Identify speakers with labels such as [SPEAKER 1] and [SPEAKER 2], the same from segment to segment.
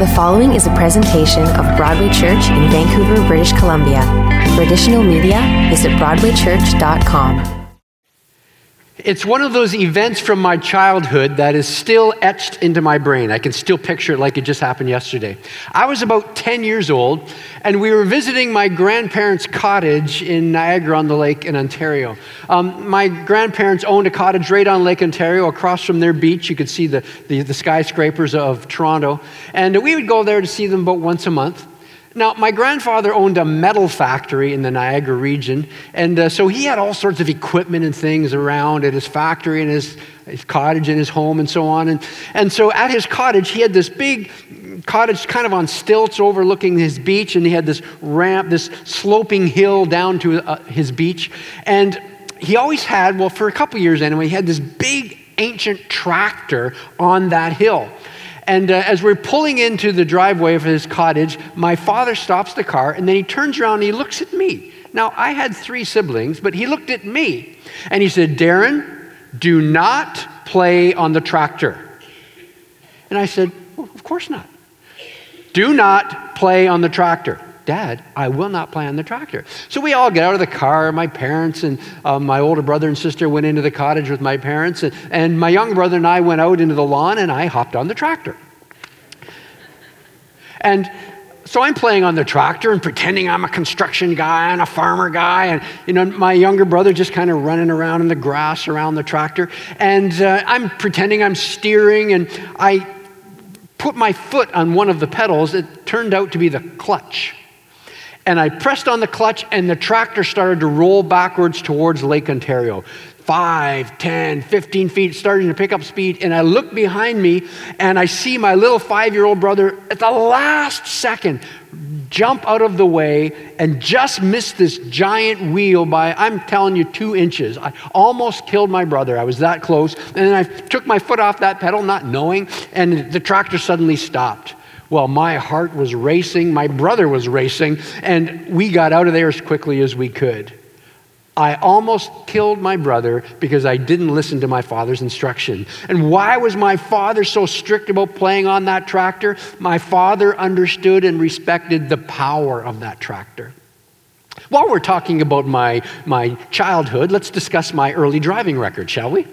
[SPEAKER 1] The following is a presentation of Broadway Church in Vancouver, British Columbia. For additional media, visit BroadwayChurch.com.
[SPEAKER 2] It's one of those events from my childhood that is still etched into my brain. I can still picture it like it just happened yesterday. I was about 10 years old, and we were visiting my grandparents' cottage in Niagara on the Lake in Ontario. Um, my grandparents owned a cottage right on Lake Ontario. Across from their beach, you could see the, the, the skyscrapers of Toronto. And we would go there to see them about once a month. Now, my grandfather owned a metal factory in the Niagara region, and uh, so he had all sorts of equipment and things around at his factory and his, his cottage and his home and so on. And, and so at his cottage, he had this big cottage kind of on stilts overlooking his beach, and he had this ramp, this sloping hill down to uh, his beach. And he always had, well, for a couple years anyway, he had this big ancient tractor on that hill. And uh, as we're pulling into the driveway of his cottage, my father stops the car and then he turns around and he looks at me. Now, I had three siblings, but he looked at me and he said, Darren, do not play on the tractor. And I said, well, Of course not. Do not play on the tractor. Dad, I will not play on the tractor. So we all get out of the car. My parents and uh, my older brother and sister went into the cottage with my parents, and, and my younger brother and I went out into the lawn, and I hopped on the tractor. And so I'm playing on the tractor and pretending I'm a construction guy and a farmer guy, and you know my younger brother just kind of running around in the grass around the tractor, and uh, I'm pretending I'm steering, and I put my foot on one of the pedals. It turned out to be the clutch and I pressed on the clutch, and the tractor started to roll backwards towards Lake Ontario. Five, ten, fifteen feet, starting to pick up speed. And I look behind me, and I see my little five year old brother at the last second jump out of the way and just miss this giant wheel by, I'm telling you, two inches. I almost killed my brother. I was that close. And then I took my foot off that pedal, not knowing, and the tractor suddenly stopped. Well, my heart was racing, my brother was racing, and we got out of there as quickly as we could. I almost killed my brother because I didn't listen to my father's instruction. And why was my father so strict about playing on that tractor? My father understood and respected the power of that tractor. While we're talking about my, my childhood, let's discuss my early driving record, shall we?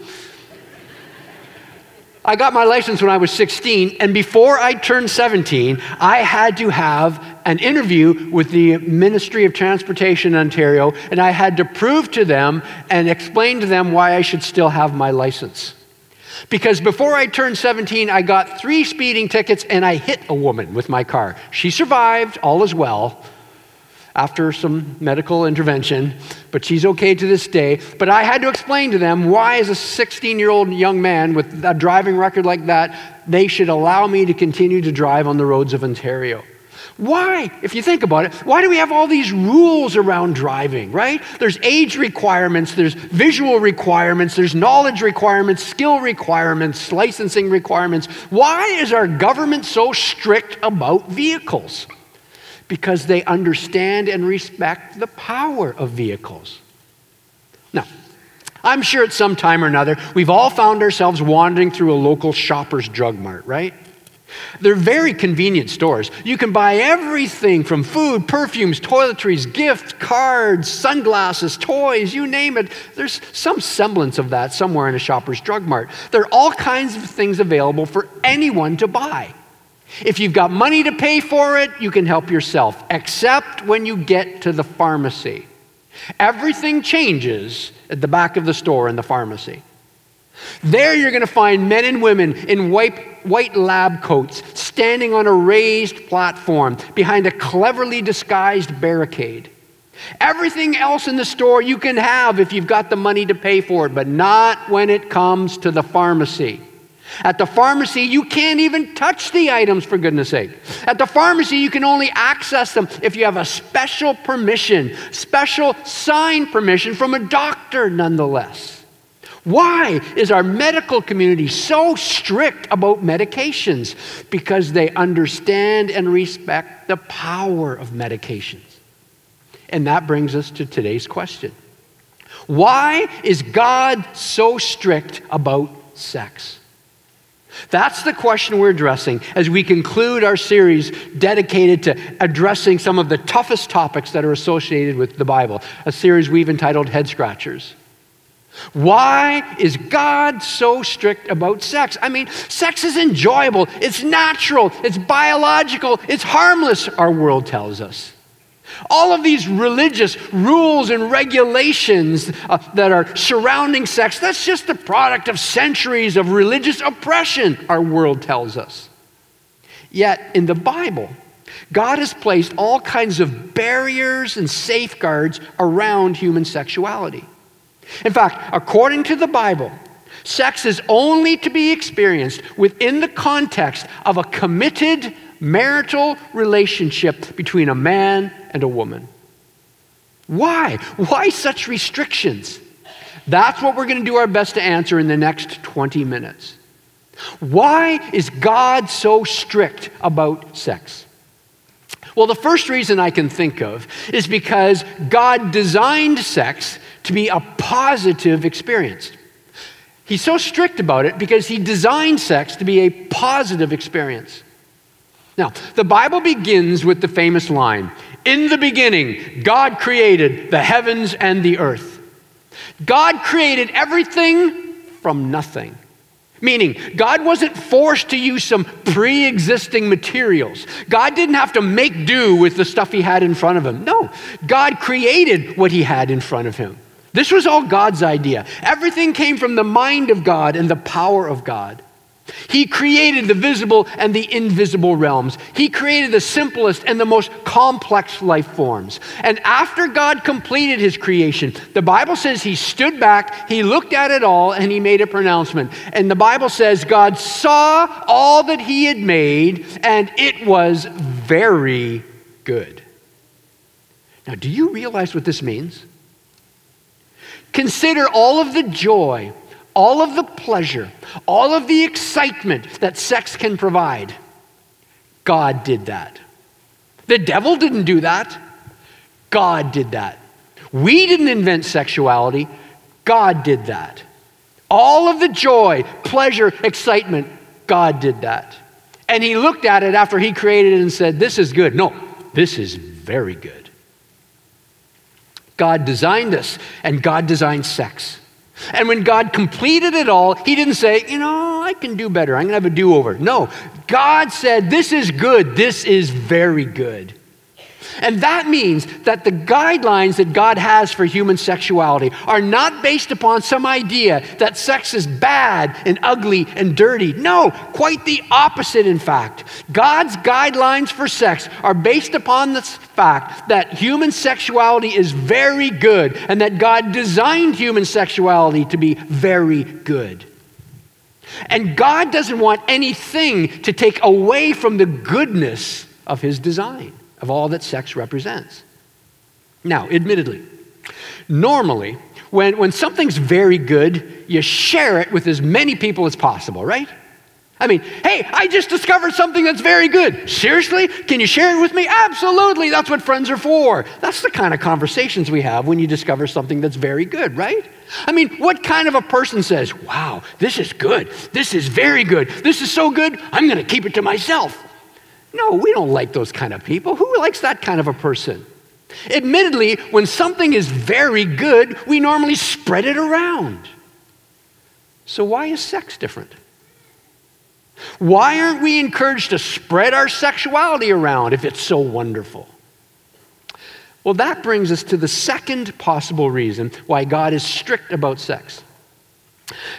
[SPEAKER 2] I got my license when I was 16, and before I turned 17, I had to have an interview with the Ministry of Transportation in Ontario, and I had to prove to them and explain to them why I should still have my license. Because before I turned 17, I got three speeding tickets and I hit a woman with my car. She survived, all is well after some medical intervention, but she's okay to this day. But I had to explain to them why, as a 16 year old young man with a driving record like that, they should allow me to continue to drive on the roads of Ontario. Why, if you think about it, why do we have all these rules around driving, right? There's age requirements, there's visual requirements, there's knowledge requirements, skill requirements, licensing requirements. Why is our government so strict about vehicles? Because they understand and respect the power of vehicles. Now, I'm sure at some time or another, we've all found ourselves wandering through a local Shoppers Drug Mart, right? They're very convenient stores. You can buy everything from food, perfumes, toiletries, gifts, cards, sunglasses, toys, you name it. There's some semblance of that somewhere in a Shoppers Drug Mart. There are all kinds of things available for anyone to buy. If you've got money to pay for it, you can help yourself, except when you get to the pharmacy. Everything changes at the back of the store in the pharmacy. There you're going to find men and women in white, white lab coats standing on a raised platform behind a cleverly disguised barricade. Everything else in the store you can have if you've got the money to pay for it, but not when it comes to the pharmacy. At the pharmacy, you can't even touch the items, for goodness sake. At the pharmacy, you can only access them if you have a special permission, special signed permission from a doctor, nonetheless. Why is our medical community so strict about medications? Because they understand and respect the power of medications. And that brings us to today's question Why is God so strict about sex? That's the question we're addressing as we conclude our series dedicated to addressing some of the toughest topics that are associated with the Bible, a series we've entitled Head Scratchers. Why is God so strict about sex? I mean, sex is enjoyable, it's natural, it's biological, it's harmless, our world tells us. All of these religious rules and regulations uh, that are surrounding sex, that's just the product of centuries of religious oppression, our world tells us. Yet, in the Bible, God has placed all kinds of barriers and safeguards around human sexuality. In fact, according to the Bible, sex is only to be experienced within the context of a committed marital relationship between a man and a woman. Why? Why such restrictions? That's what we're going to do our best to answer in the next 20 minutes. Why is God so strict about sex? Well, the first reason I can think of is because God designed sex to be a positive experience. He's so strict about it because he designed sex to be a positive experience. Now, the Bible begins with the famous line In the beginning, God created the heavens and the earth. God created everything from nothing. Meaning, God wasn't forced to use some pre existing materials. God didn't have to make do with the stuff he had in front of him. No, God created what he had in front of him. This was all God's idea. Everything came from the mind of God and the power of God. He created the visible and the invisible realms. He created the simplest and the most complex life forms. And after God completed his creation, the Bible says he stood back, he looked at it all, and he made a pronouncement. And the Bible says God saw all that he had made, and it was very good. Now, do you realize what this means? Consider all of the joy all of the pleasure, all of the excitement that sex can provide. God did that. The devil didn't do that. God did that. We didn't invent sexuality. God did that. All of the joy, pleasure, excitement, God did that. And he looked at it after he created it and said, This is good. No, this is very good. God designed this, and God designed sex. And when God completed it all, He didn't say, you know, I can do better. I'm going to have a do over. No, God said, this is good. This is very good. And that means that the guidelines that God has for human sexuality are not based upon some idea that sex is bad and ugly and dirty. No, quite the opposite, in fact. God's guidelines for sex are based upon the fact that human sexuality is very good and that God designed human sexuality to be very good. And God doesn't want anything to take away from the goodness of his design of all that sex represents. Now, admittedly, normally, when, when something's very good, you share it with as many people as possible, right? I mean, hey, I just discovered something that's very good. Seriously? Can you share it with me? Absolutely. That's what friends are for. That's the kind of conversations we have when you discover something that's very good, right? I mean, what kind of a person says, wow, this is good. This is very good. This is so good, I'm going to keep it to myself. No, we don't like those kind of people. Who likes that kind of a person? Admittedly, when something is very good, we normally spread it around. So, why is sex different? Why aren't we encouraged to spread our sexuality around if it's so wonderful? Well, that brings us to the second possible reason why God is strict about sex.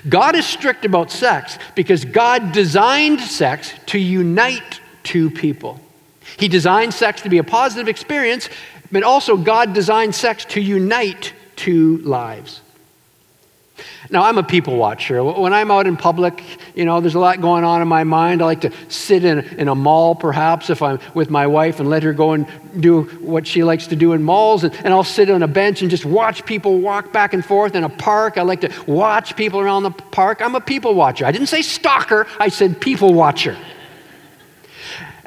[SPEAKER 2] God is strict about sex because God designed sex to unite two people. He designed sex to be a positive experience, but also God designed sex to unite two lives. Now, I'm a people watcher. When I'm out in public, you know, there's a lot going on in my mind. I like to sit in, in a mall, perhaps, if I'm with my wife, and let her go and do what she likes to do in malls. And, and I'll sit on a bench and just watch people walk back and forth in a park. I like to watch people around the park. I'm a people watcher. I didn't say stalker, I said people watcher.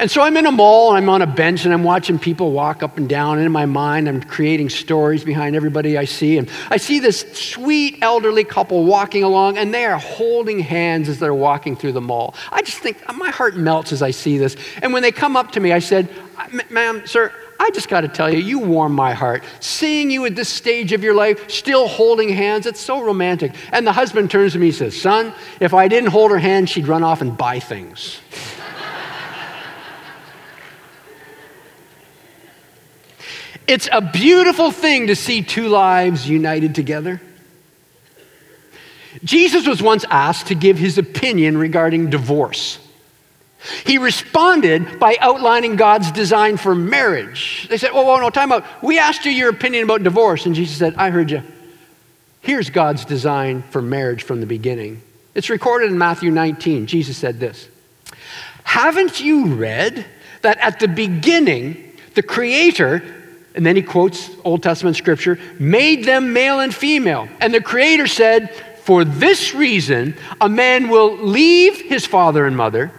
[SPEAKER 2] And so I'm in a mall, and I'm on a bench, and I'm watching people walk up and down. And in my mind, I'm creating stories behind everybody I see. And I see this sweet elderly couple walking along, and they are holding hands as they're walking through the mall. I just think my heart melts as I see this. And when they come up to me, I said, Ma'am, sir, I just got to tell you, you warm my heart. Seeing you at this stage of your life, still holding hands, it's so romantic. And the husband turns to me and says, Son, if I didn't hold her hand, she'd run off and buy things. It's a beautiful thing to see two lives united together. Jesus was once asked to give his opinion regarding divorce. He responded by outlining God's design for marriage. They said, Oh, oh, no, time out. We asked you your opinion about divorce. And Jesus said, I heard you. Here's God's design for marriage from the beginning. It's recorded in Matthew 19. Jesus said this Haven't you read that at the beginning, the Creator and then he quotes Old Testament scripture, made them male and female. And the Creator said, For this reason, a man will leave his father and mother,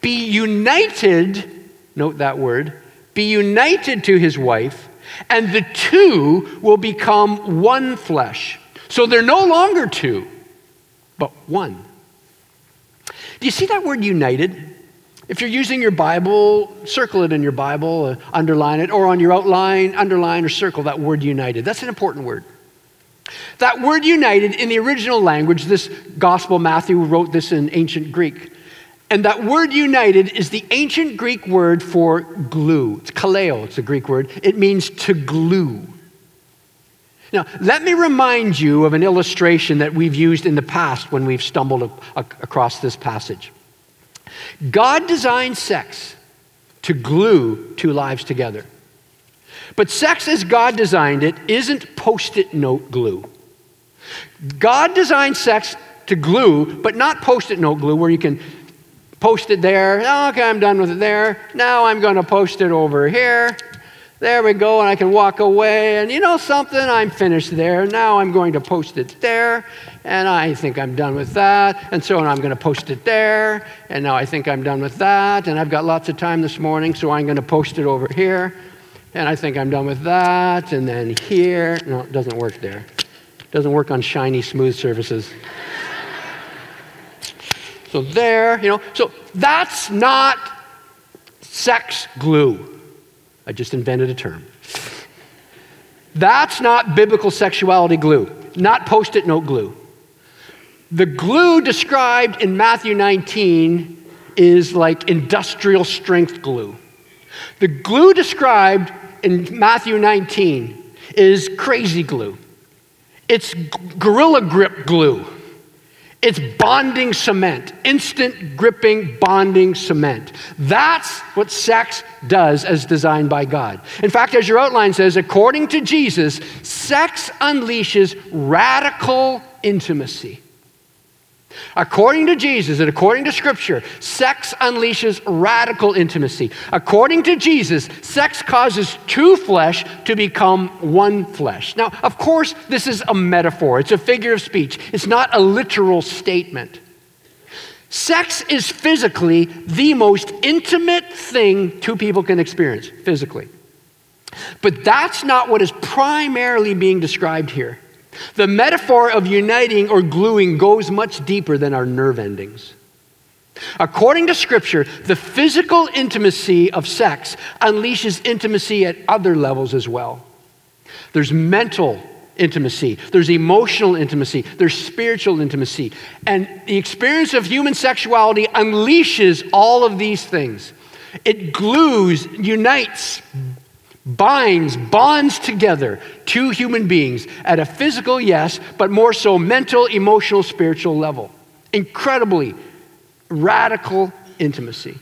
[SPEAKER 2] be united, note that word, be united to his wife, and the two will become one flesh. So they're no longer two, but one. Do you see that word united? If you're using your Bible, circle it in your Bible, uh, underline it, or on your outline, underline or circle that word united. That's an important word. That word united in the original language, this gospel, Matthew wrote this in ancient Greek. And that word united is the ancient Greek word for glue. It's kaleo, it's a Greek word. It means to glue. Now, let me remind you of an illustration that we've used in the past when we've stumbled across this passage. God designed sex to glue two lives together. But sex, as God designed it, isn't post it note glue. God designed sex to glue, but not post it note glue where you can post it there. Oh, okay, I'm done with it there. Now I'm going to post it over here. There we go, and I can walk away. And you know something? I'm finished there. Now I'm going to post it there, and I think I'm done with that. And so I'm going to post it there, and now I think I'm done with that. And I've got lots of time this morning, so I'm going to post it over here. And I think I'm done with that. And then here. No, it doesn't work there. It doesn't work on shiny, smooth surfaces. so there, you know. So that's not sex glue. I just invented a term. That's not biblical sexuality glue, not post it note glue. The glue described in Matthew 19 is like industrial strength glue. The glue described in Matthew 19 is crazy glue. It's gorilla grip glue. It's bonding cement, instant gripping bonding cement. That's what sex does as designed by God. In fact, as your outline says, according to Jesus, sex unleashes radical intimacy. According to Jesus and according to Scripture, sex unleashes radical intimacy. According to Jesus, sex causes two flesh to become one flesh. Now, of course, this is a metaphor, it's a figure of speech, it's not a literal statement. Sex is physically the most intimate thing two people can experience, physically. But that's not what is primarily being described here. The metaphor of uniting or gluing goes much deeper than our nerve endings. According to Scripture, the physical intimacy of sex unleashes intimacy at other levels as well. There's mental intimacy, there's emotional intimacy, there's spiritual intimacy. And the experience of human sexuality unleashes all of these things. It glues, unites, binds, bonds together two human beings at a physical, yes, but more so mental, emotional, spiritual level. Incredibly radical intimacy.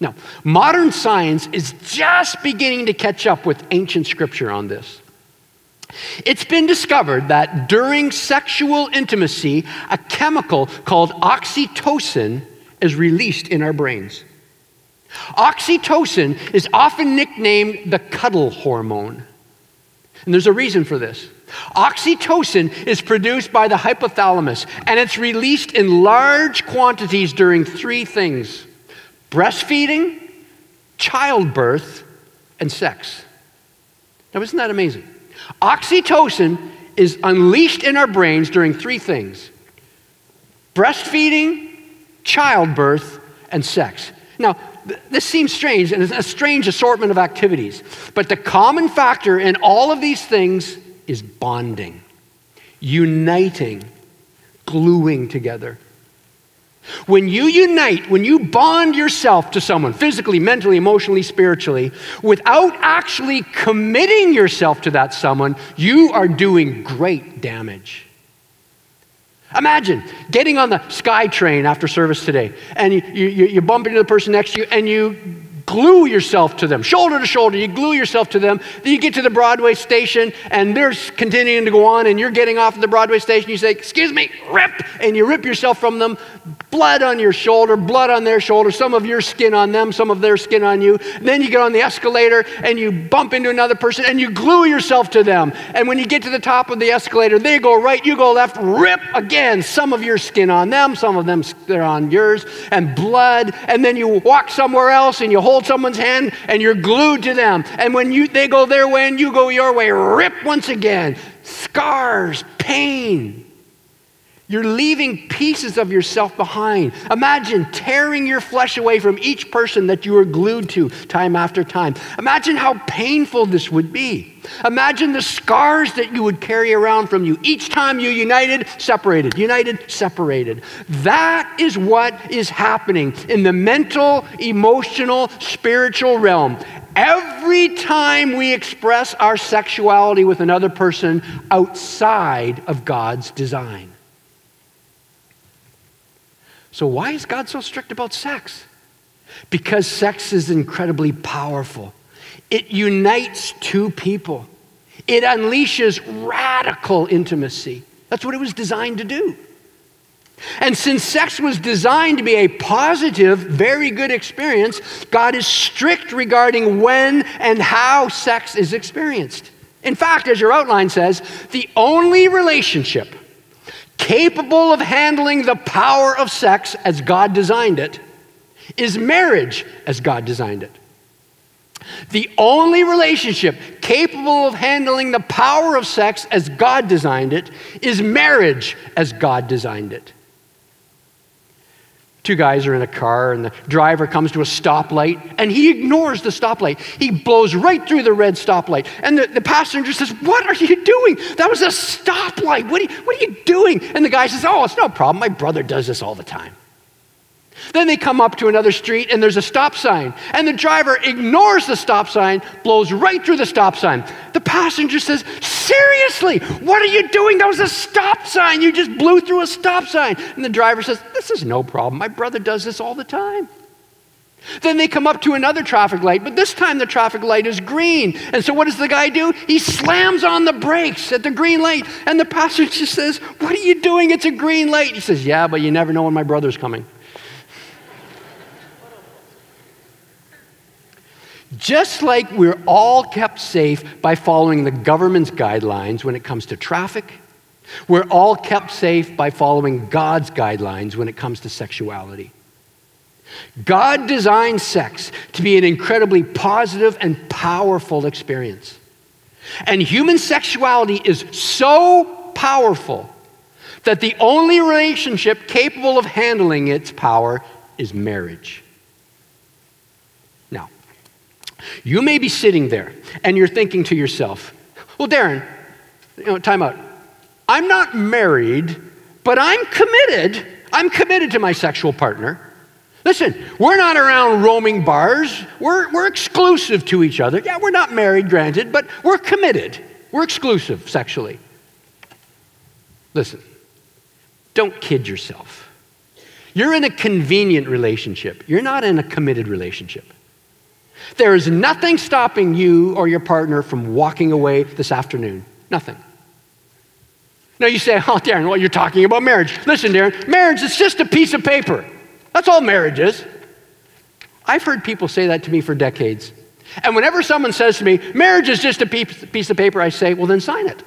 [SPEAKER 2] Now, modern science is just beginning to catch up with ancient scripture on this. It's been discovered that during sexual intimacy, a chemical called oxytocin is released in our brains. Oxytocin is often nicknamed the cuddle hormone. And there's a reason for this. Oxytocin is produced by the hypothalamus and it's released in large quantities during three things breastfeeding, childbirth, and sex. Now, isn't that amazing? Oxytocin is unleashed in our brains during three things breastfeeding, childbirth, and sex. Now, this seems strange, and it's a strange assortment of activities, but the common factor in all of these things is bonding, uniting, gluing together. When you unite, when you bond yourself to someone, physically, mentally, emotionally, spiritually, without actually committing yourself to that someone, you are doing great damage. Imagine getting on the SkyTrain after service today, and you, you, you bump into the person next to you, and you glue yourself to them, shoulder to shoulder. You glue yourself to them. Then you get to the Broadway station, and they're continuing to go on, and you're getting off at the Broadway station. You say, Excuse me, rip, and you rip yourself from them. Blood on your shoulder, blood on their shoulder, some of your skin on them, some of their skin on you. Then you get on the escalator, and you bump into another person, and you glue yourself to them. And when you get to the top of the escalator, they go right, you go left, rip again, some of your skin on them, some of them they're on yours, and blood. And then you walk somewhere else, and you hold someone's hand and you're glued to them. And when you, they go their way and you go your way, rip once again. Scars, pain. You're leaving pieces of yourself behind. Imagine tearing your flesh away from each person that you are glued to time after time. Imagine how painful this would be. Imagine the scars that you would carry around from you each time you united, separated, united, separated. That is what is happening in the mental, emotional, spiritual realm. Every time we express our sexuality with another person outside of God's design. So, why is God so strict about sex? Because sex is incredibly powerful. It unites two people, it unleashes radical intimacy. That's what it was designed to do. And since sex was designed to be a positive, very good experience, God is strict regarding when and how sex is experienced. In fact, as your outline says, the only relationship capable of handling the power of sex as God designed it is marriage as God designed it. The only relationship capable of handling the power of sex as God designed it is marriage as God designed it. Two guys are in a car, and the driver comes to a stoplight, and he ignores the stoplight. He blows right through the red stoplight. And the, the passenger says, What are you doing? That was a stoplight. What are, you, what are you doing? And the guy says, Oh, it's no problem. My brother does this all the time. Then they come up to another street and there's a stop sign. And the driver ignores the stop sign, blows right through the stop sign. The passenger says, Seriously, what are you doing? That was a stop sign. You just blew through a stop sign. And the driver says, This is no problem. My brother does this all the time. Then they come up to another traffic light, but this time the traffic light is green. And so what does the guy do? He slams on the brakes at the green light. And the passenger says, What are you doing? It's a green light. He says, Yeah, but you never know when my brother's coming. Just like we're all kept safe by following the government's guidelines when it comes to traffic, we're all kept safe by following God's guidelines when it comes to sexuality. God designed sex to be an incredibly positive and powerful experience. And human sexuality is so powerful that the only relationship capable of handling its power is marriage. You may be sitting there and you're thinking to yourself, well, Darren, you know, time out. I'm not married, but I'm committed. I'm committed to my sexual partner. Listen, we're not around roaming bars. We're, we're exclusive to each other. Yeah, we're not married, granted, but we're committed. We're exclusive sexually. Listen, don't kid yourself. You're in a convenient relationship, you're not in a committed relationship. There is nothing stopping you or your partner from walking away this afternoon. Nothing. Now you say, oh, Darren, well, you're talking about marriage. Listen, Darren, marriage is just a piece of paper. That's all marriage is. I've heard people say that to me for decades. And whenever someone says to me, marriage is just a piece of paper, I say, well, then sign it.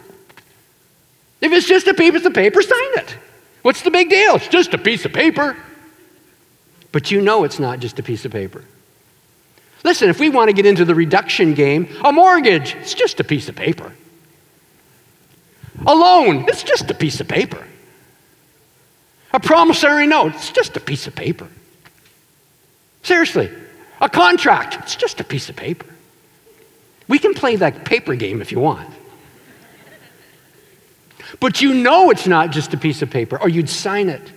[SPEAKER 2] If it's just a piece of paper, sign it. What's the big deal? It's just a piece of paper. But you know it's not just a piece of paper. Listen, if we want to get into the reduction game, a mortgage, it's just a piece of paper. A loan, it's just a piece of paper. A promissory note, it's just a piece of paper. Seriously, a contract, it's just a piece of paper. We can play that paper game if you want. But you know it's not just a piece of paper, or you'd sign it.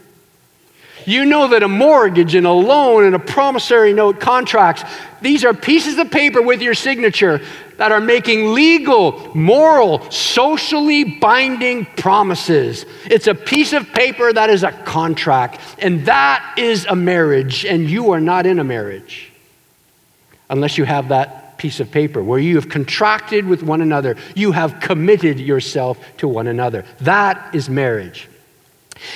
[SPEAKER 2] You know that a mortgage and a loan and a promissory note contracts, these are pieces of paper with your signature that are making legal, moral, socially binding promises. It's a piece of paper that is a contract, and that is a marriage, and you are not in a marriage unless you have that piece of paper where you have contracted with one another, you have committed yourself to one another. That is marriage.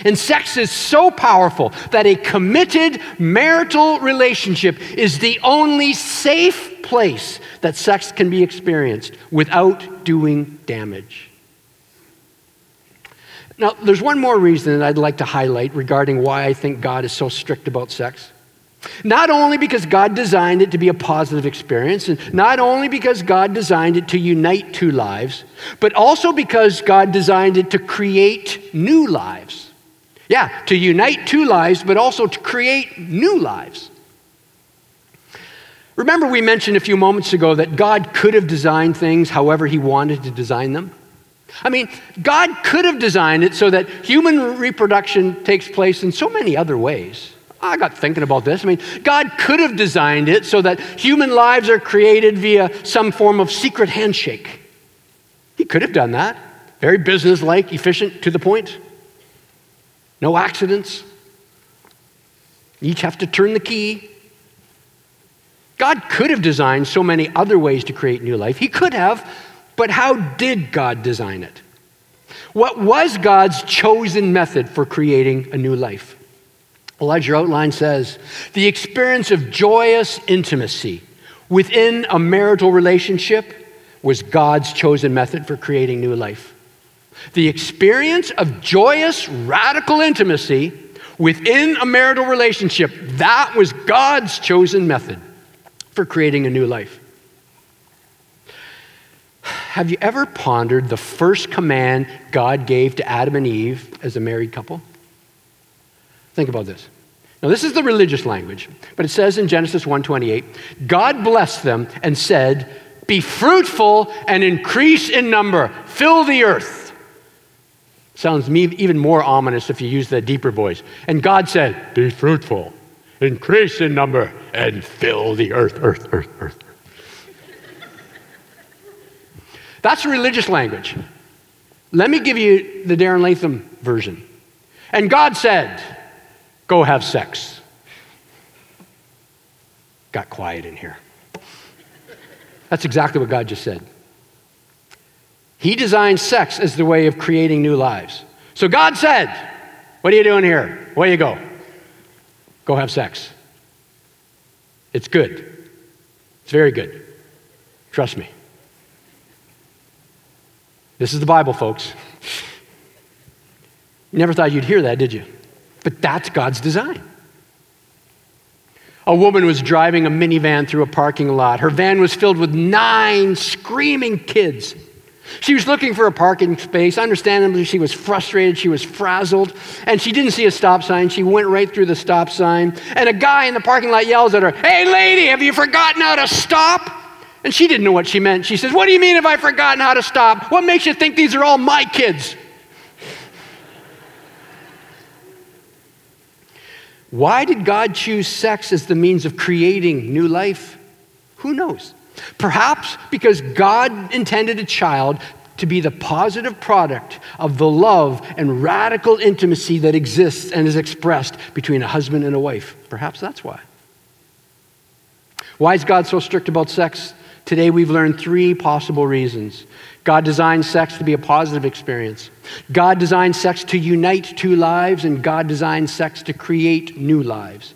[SPEAKER 2] And sex is so powerful that a committed marital relationship is the only safe place that sex can be experienced without doing damage. Now, there's one more reason that I'd like to highlight regarding why I think God is so strict about sex. Not only because God designed it to be a positive experience, and not only because God designed it to unite two lives, but also because God designed it to create new lives. Yeah, to unite two lives, but also to create new lives. Remember, we mentioned a few moments ago that God could have designed things however He wanted to design them? I mean, God could have designed it so that human reproduction takes place in so many other ways. I got thinking about this. I mean, God could have designed it so that human lives are created via some form of secret handshake. He could have done that. Very businesslike, efficient, to the point. No accidents. Each have to turn the key. God could have designed so many other ways to create new life. He could have, but how did God design it? What was God's chosen method for creating a new life? Your outline says, the experience of joyous intimacy within a marital relationship was God's chosen method for creating new life. The experience of joyous, radical intimacy within a marital relationship, that was God's chosen method for creating a new life. Have you ever pondered the first command God gave to Adam and Eve as a married couple? Think about this. Now this is the religious language, but it says in Genesis 1:28, God blessed them and said, "Be fruitful and increase in number, fill the earth." Sounds even more ominous if you use the deeper voice. And God said, "Be fruitful, increase in number, and fill the earth, earth, earth, earth." That's religious language. Let me give you the Darren Latham version. And God said, Go have sex. Got quiet in here. That's exactly what God just said. He designed sex as the way of creating new lives. So God said, What are you doing here? Where you go? Go have sex. It's good. It's very good. Trust me. This is the Bible, folks. You never thought you'd hear that, did you? But that's God's design. A woman was driving a minivan through a parking lot. Her van was filled with nine screaming kids. She was looking for a parking space. Understandably, she was frustrated. She was frazzled. And she didn't see a stop sign. She went right through the stop sign. And a guy in the parking lot yells at her, Hey, lady, have you forgotten how to stop? And she didn't know what she meant. She says, What do you mean have I forgotten how to stop? What makes you think these are all my kids? Why did God choose sex as the means of creating new life? Who knows? Perhaps because God intended a child to be the positive product of the love and radical intimacy that exists and is expressed between a husband and a wife. Perhaps that's why. Why is God so strict about sex? Today we've learned three possible reasons. God designed sex to be a positive experience. God designed sex to unite two lives, and God designed sex to create new lives.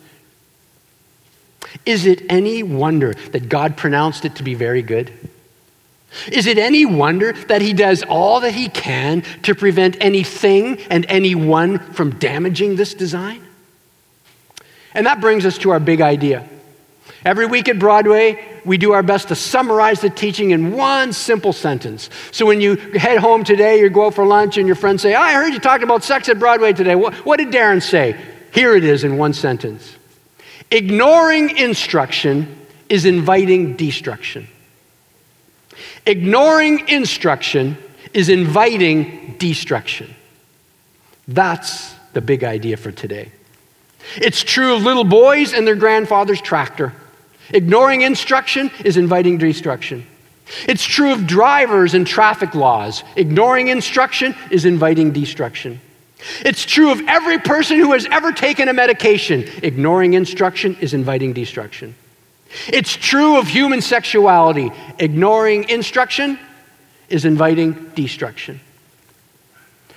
[SPEAKER 2] Is it any wonder that God pronounced it to be very good? Is it any wonder that He does all that He can to prevent anything and anyone from damaging this design? And that brings us to our big idea. Every week at Broadway, we do our best to summarize the teaching in one simple sentence. So when you head home today, you go out for lunch, and your friends say, I heard you talking about sex at Broadway today. What, what did Darren say? Here it is in one sentence Ignoring instruction is inviting destruction. Ignoring instruction is inviting destruction. That's the big idea for today. It's true of little boys and their grandfather's tractor. Ignoring instruction is inviting destruction. It's true of drivers and traffic laws. Ignoring instruction is inviting destruction. It's true of every person who has ever taken a medication. Ignoring instruction is inviting destruction. It's true of human sexuality. Ignoring instruction is inviting destruction.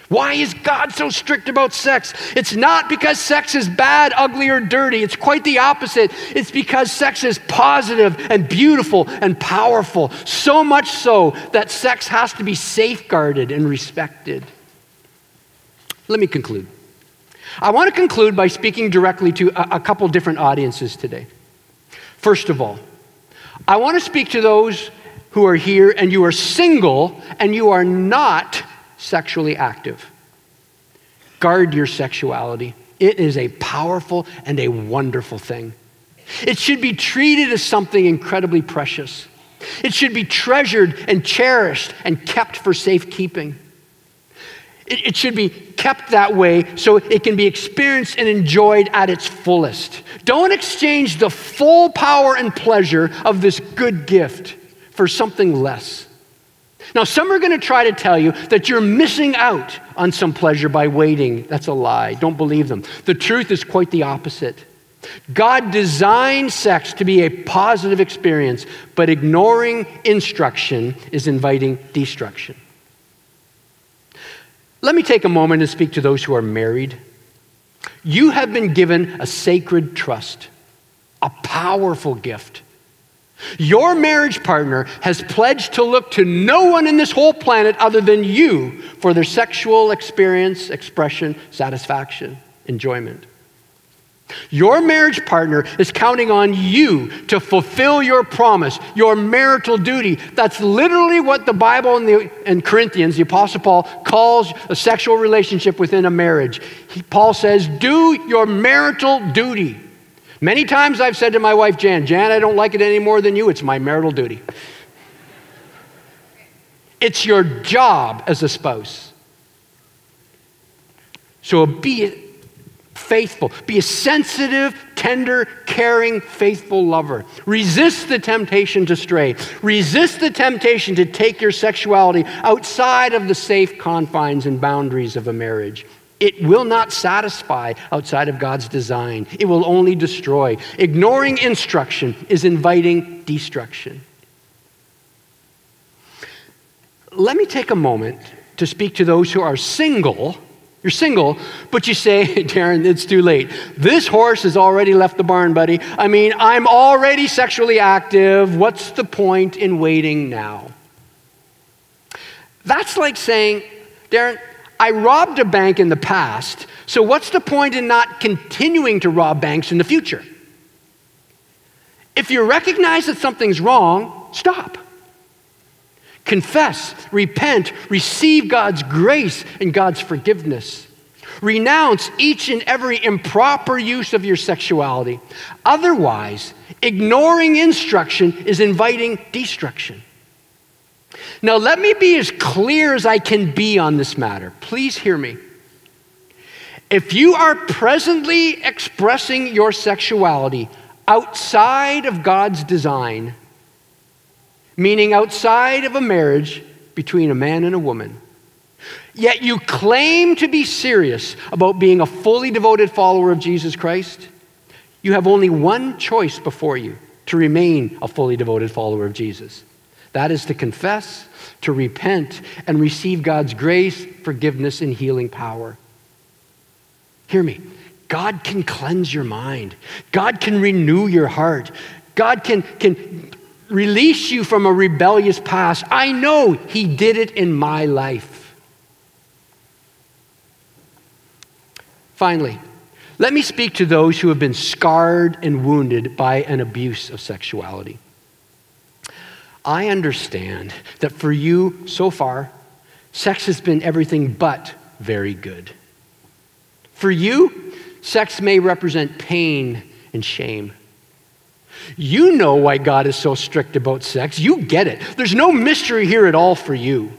[SPEAKER 2] Why is God so strict about sex? It's not because sex is bad, ugly, or dirty. It's quite the opposite. It's because sex is positive and beautiful and powerful. So much so that sex has to be safeguarded and respected. Let me conclude. I want to conclude by speaking directly to a, a couple different audiences today. First of all, I want to speak to those who are here and you are single and you are not sexually active. Guard your sexuality. It is a powerful and a wonderful thing. It should be treated as something incredibly precious. It should be treasured and cherished and kept for safekeeping. It, it should be kept that way so it can be experienced and enjoyed at its fullest. Don't exchange the full power and pleasure of this good gift for something less. Now, some are going to try to tell you that you're missing out on some pleasure by waiting. That's a lie. Don't believe them. The truth is quite the opposite. God designed sex to be a positive experience, but ignoring instruction is inviting destruction. Let me take a moment and speak to those who are married. You have been given a sacred trust, a powerful gift. Your marriage partner has pledged to look to no one in this whole planet other than you for their sexual experience, expression, satisfaction, enjoyment. Your marriage partner is counting on you to fulfill your promise, your marital duty. That's literally what the Bible and, the, in Corinthians, the Apostle Paul, calls a sexual relationship within a marriage. He, Paul says, Do your marital duty. Many times I've said to my wife, Jan, Jan, I don't like it any more than you. It's my marital duty. It's your job as a spouse. So be faithful. Be a sensitive, tender, caring, faithful lover. Resist the temptation to stray. Resist the temptation to take your sexuality outside of the safe confines and boundaries of a marriage. It will not satisfy outside of God's design. It will only destroy. Ignoring instruction is inviting destruction. Let me take a moment to speak to those who are single. You're single, but you say, Darren, it's too late. This horse has already left the barn, buddy. I mean, I'm already sexually active. What's the point in waiting now? That's like saying, Darren, I robbed a bank in the past, so what's the point in not continuing to rob banks in the future? If you recognize that something's wrong, stop. Confess, repent, receive God's grace and God's forgiveness. Renounce each and every improper use of your sexuality. Otherwise, ignoring instruction is inviting destruction. Now, let me be as clear as I can be on this matter. Please hear me. If you are presently expressing your sexuality outside of God's design, meaning outside of a marriage between a man and a woman, yet you claim to be serious about being a fully devoted follower of Jesus Christ, you have only one choice before you to remain a fully devoted follower of Jesus. That is to confess, to repent, and receive God's grace, forgiveness, and healing power. Hear me. God can cleanse your mind. God can renew your heart. God can, can release you from a rebellious past. I know He did it in my life. Finally, Let me speak to those who have been scarred and wounded by an abuse of sexuality. I understand that for you so far, sex has been everything but very good. For you, sex may represent pain and shame. You know why God is so strict about sex. You get it. There's no mystery here at all for you.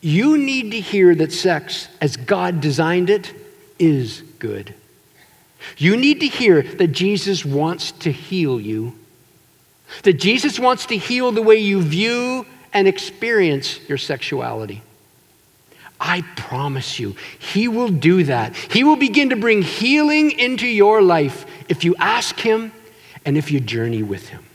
[SPEAKER 2] You need to hear that sex, as God designed it, is good. You need to hear that Jesus wants to heal you, that Jesus wants to heal the way you view and experience your sexuality. I promise you, He will do that. He will begin to bring healing into your life if you ask Him and if you journey with Him.